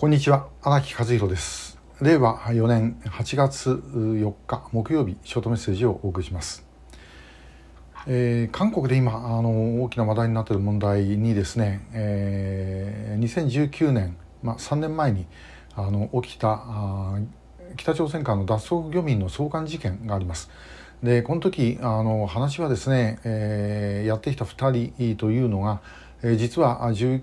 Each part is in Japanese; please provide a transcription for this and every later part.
こんにちは。荒木和弘です。令和4年8月4日木曜日ショートメッセージをお送りします。えー、韓国で今あの大きな話題になっている問題にですね、えー、2019年、まあ、3年前にあの起きたあ北朝鮮からの脱走漁民の送還事件があります。でこの時あの話はですね、えー、やってきた2人というのが、えー、実は16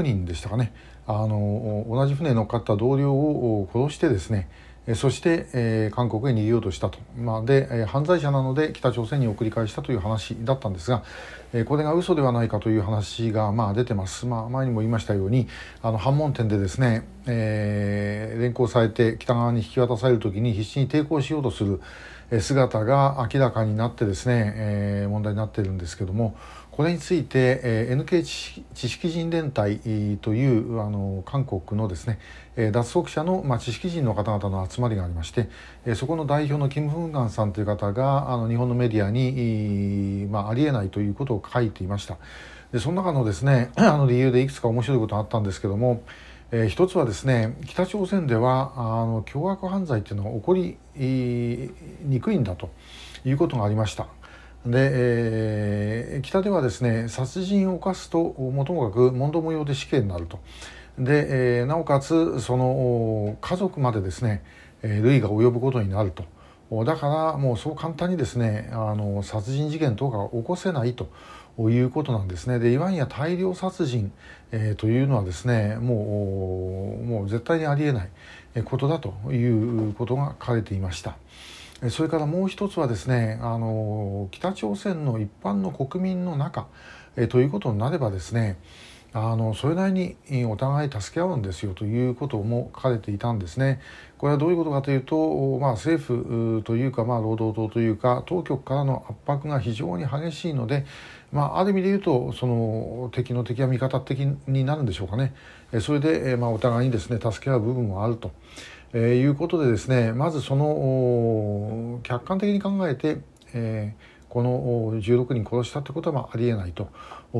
人でしたかね。あの同じ船に乗っかった同僚を殺してですねそして、えー、韓国へ逃げようとしたと、まあ、で、えー、犯罪者なので北朝鮮に送り返したという話だったんですが、えー、これが嘘ではないかという話が、まあ、出てます、まあ、前にも言いましたようにあの反問店でですね、え、連行されて北側に引き渡される時に必死に抵抗しようとする姿が明らかになってですね、え、問題になっているんですけどもこれについて、えー、NK 知識人連隊というあの韓国のですね、えー、脱走者の、まあ、知識人の方々の集まりがありまして、えー、そこの代表のキム・フンガンさんという方があの日本のメディアに、まあ、ありえないということを書いていました。でその中のですね あの理由でいくつか面白いことがあったんですけども、えー、一つはですね北朝鮮ではあの凶悪犯罪っていうのは起こりにくいんだということがありました。で、えー、北ではですね殺人を犯すともともかく問答無用で死刑になると。で、えー、なおかつその家族までですね類が及ぶことになると。だからもうそう簡単にですねあの殺人事件等が起こせないと。いうことなんですね。でいわゆる大量殺人、えー、というのはですねもうもう絶対にありえないことだということが書かれていました。それからもう一つはですねあの北朝鮮の一般の国民の中えということになればですねあのそれなりにお互い助け合うんですよということも書かれていたんですね。これはどういうことかというと、まあ、政府というか、まあ、労働党というか当局からの圧迫が非常に激しいので、まあ、ある意味で言うとその敵の敵は味方的になるんでしょうかね。それで、まあ、お互いにですね助け合う部分もあると。えー、いうことでですねまずその客観的に考えて、えー、この16人殺したってことはありえないと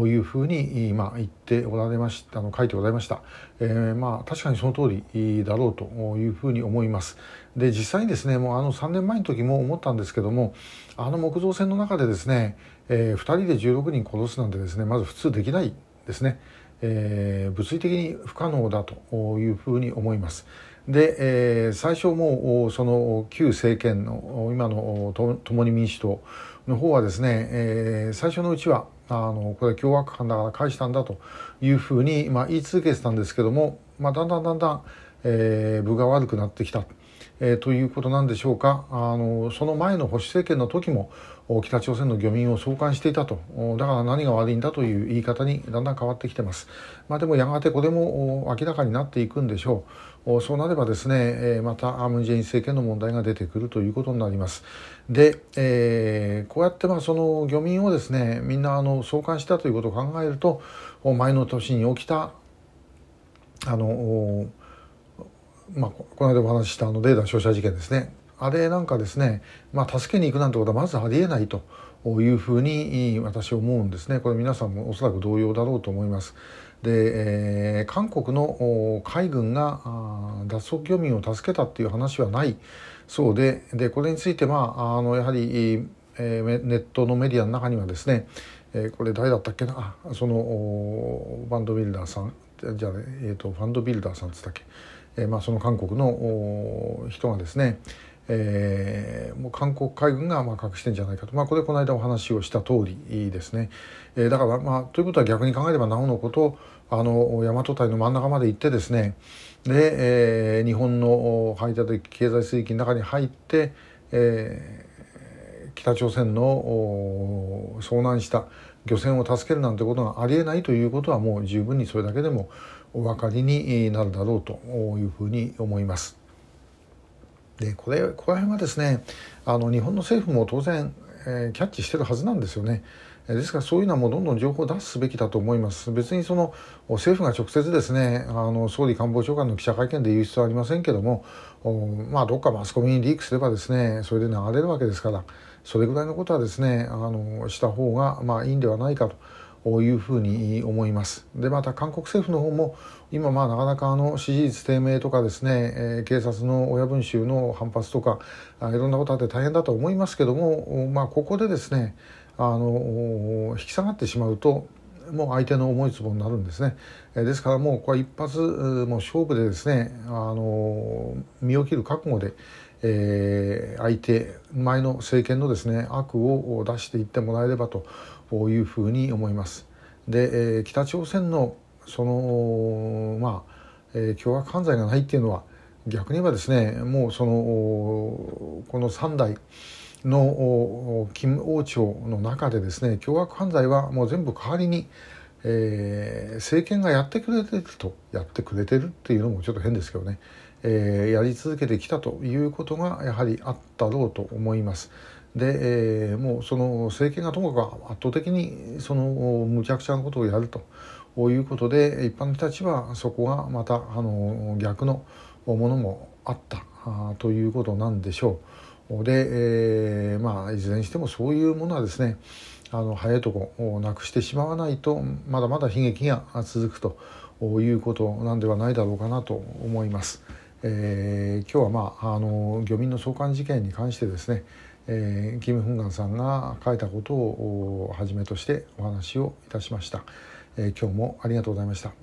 いうふうに今言っておられましたあの書いておられました、えー、まあ確かにその通りだろうというふうに思います。で実際にですねもうあの3年前の時も思ったんですけどもあの木造船の中でですね、えー、2人で16人殺すなんてですねまず普通できないですね、えー、物理的に不可能だというふうに思います。で、えー、最初もその旧政権の今の共に民主党の方はですね、えー、最初のうちはあのこれ凶悪犯だから返したんだというふうに、まあ、言い続けてたんですけども、まあ、だんだんだんだん、えー、分が悪くなってきた。えー、ということなんでしょうか。あのその前の保守政権の時も北朝鮮の漁民を送還していたと。だから何が悪いんだという言い方にだんだん変わってきてます、まあ、でもやがてこれも明らかになっていくんでしょう。そうなればですねまたムン・ジェイン政権の問題が出てくるということになります。で、えー、こうやってまあその漁民をですねみんなあの送還したということを考えると前の年に起きたあのまあ、この間お話ししたあのレーダー照射事件ですね。あれなんかですね、まあ、助けに行くなんてことはまずありえないというふうに私思うんですね。これ皆さんもおそらく同様だろうと思います。で、えー、韓国の海軍が脱走漁民を助けたっていう話はない。そうででこれについて、まあ、あのやはり、えー、ネットのメディアの中にはですね、えー、これ誰だったっけな？そのバンドビルダーさん。じゃあ、えーと、ファンドビルダーさんっつったっけ？えーまあ、その韓国の人がですね、えー、もう韓国海軍がまあ隠してんじゃないかと、まあ、これこの間お話をした通りですね、えー、だからまあということは逆に考えればなおのことあの大和隊の真ん中まで行ってですね。で、えー、日本の排他的経済水域の中に入って、えー、北朝鮮の遭難した。漁船を助けるなんてことがありえないということはもう十分にそれだけでもお分かりになるだろうというふうに思います。でこれここら辺はですねあの日本の政府も当然、えー、キャッチしてるはずなんですよね。ですからそういうのはもうどんどん情報を出すべきだと思います。別にその政府が直接ですねあの総理官房長官の記者会見で言う必要はありませんけどもまあどっかマスコミにリークすればですねそれで流れるわけですからそれぐらいのことはですねあのした方がまあいいんではないかと。いうふうに思います。でまた韓国政府の方も今まあなかなかあの支持率低迷とかですね、えー、警察の親分衆の反発とかあいろんなことあって大変だと思いますけども、まあ、ここでですねあの引き下がってしまうともう相手の思いつぼになるんですね。ですからもうこれ一発もう勝負でですねあの身を切る覚悟で、えー、相手前の政権のですね悪を出していってもらえればというふうに思います。で、えー、北朝鮮のそのまあ、えー、凶悪犯罪がないっていうのは逆に言えばですねもうそのこの3代の金王朝の中でですね凶悪犯罪はもう全部代わりに、えー、政権がやってくれてるとやってくれてるっていうのもちょっと変ですけどね、えー、やり続けてきたということがやはりあったろうと思います。で、えー、もうその政権がともかく圧倒的にそのむちゃくちゃなことをやるということで一般の人たちはそこがまたあの逆のものもあったということなんでしょう。で、えー、まあいずれにしてもそういうものはですねあの早いとこをなくしてしまわないとまだまだ悲劇が続くということなんではないだろうかなと思います。えー、今日は、まあ、あの漁民の送還事件に関してですね、えー、キム・フンガンさんが書いたことをはじめとしてお話をいたしました、えー、今日もありがとうございました。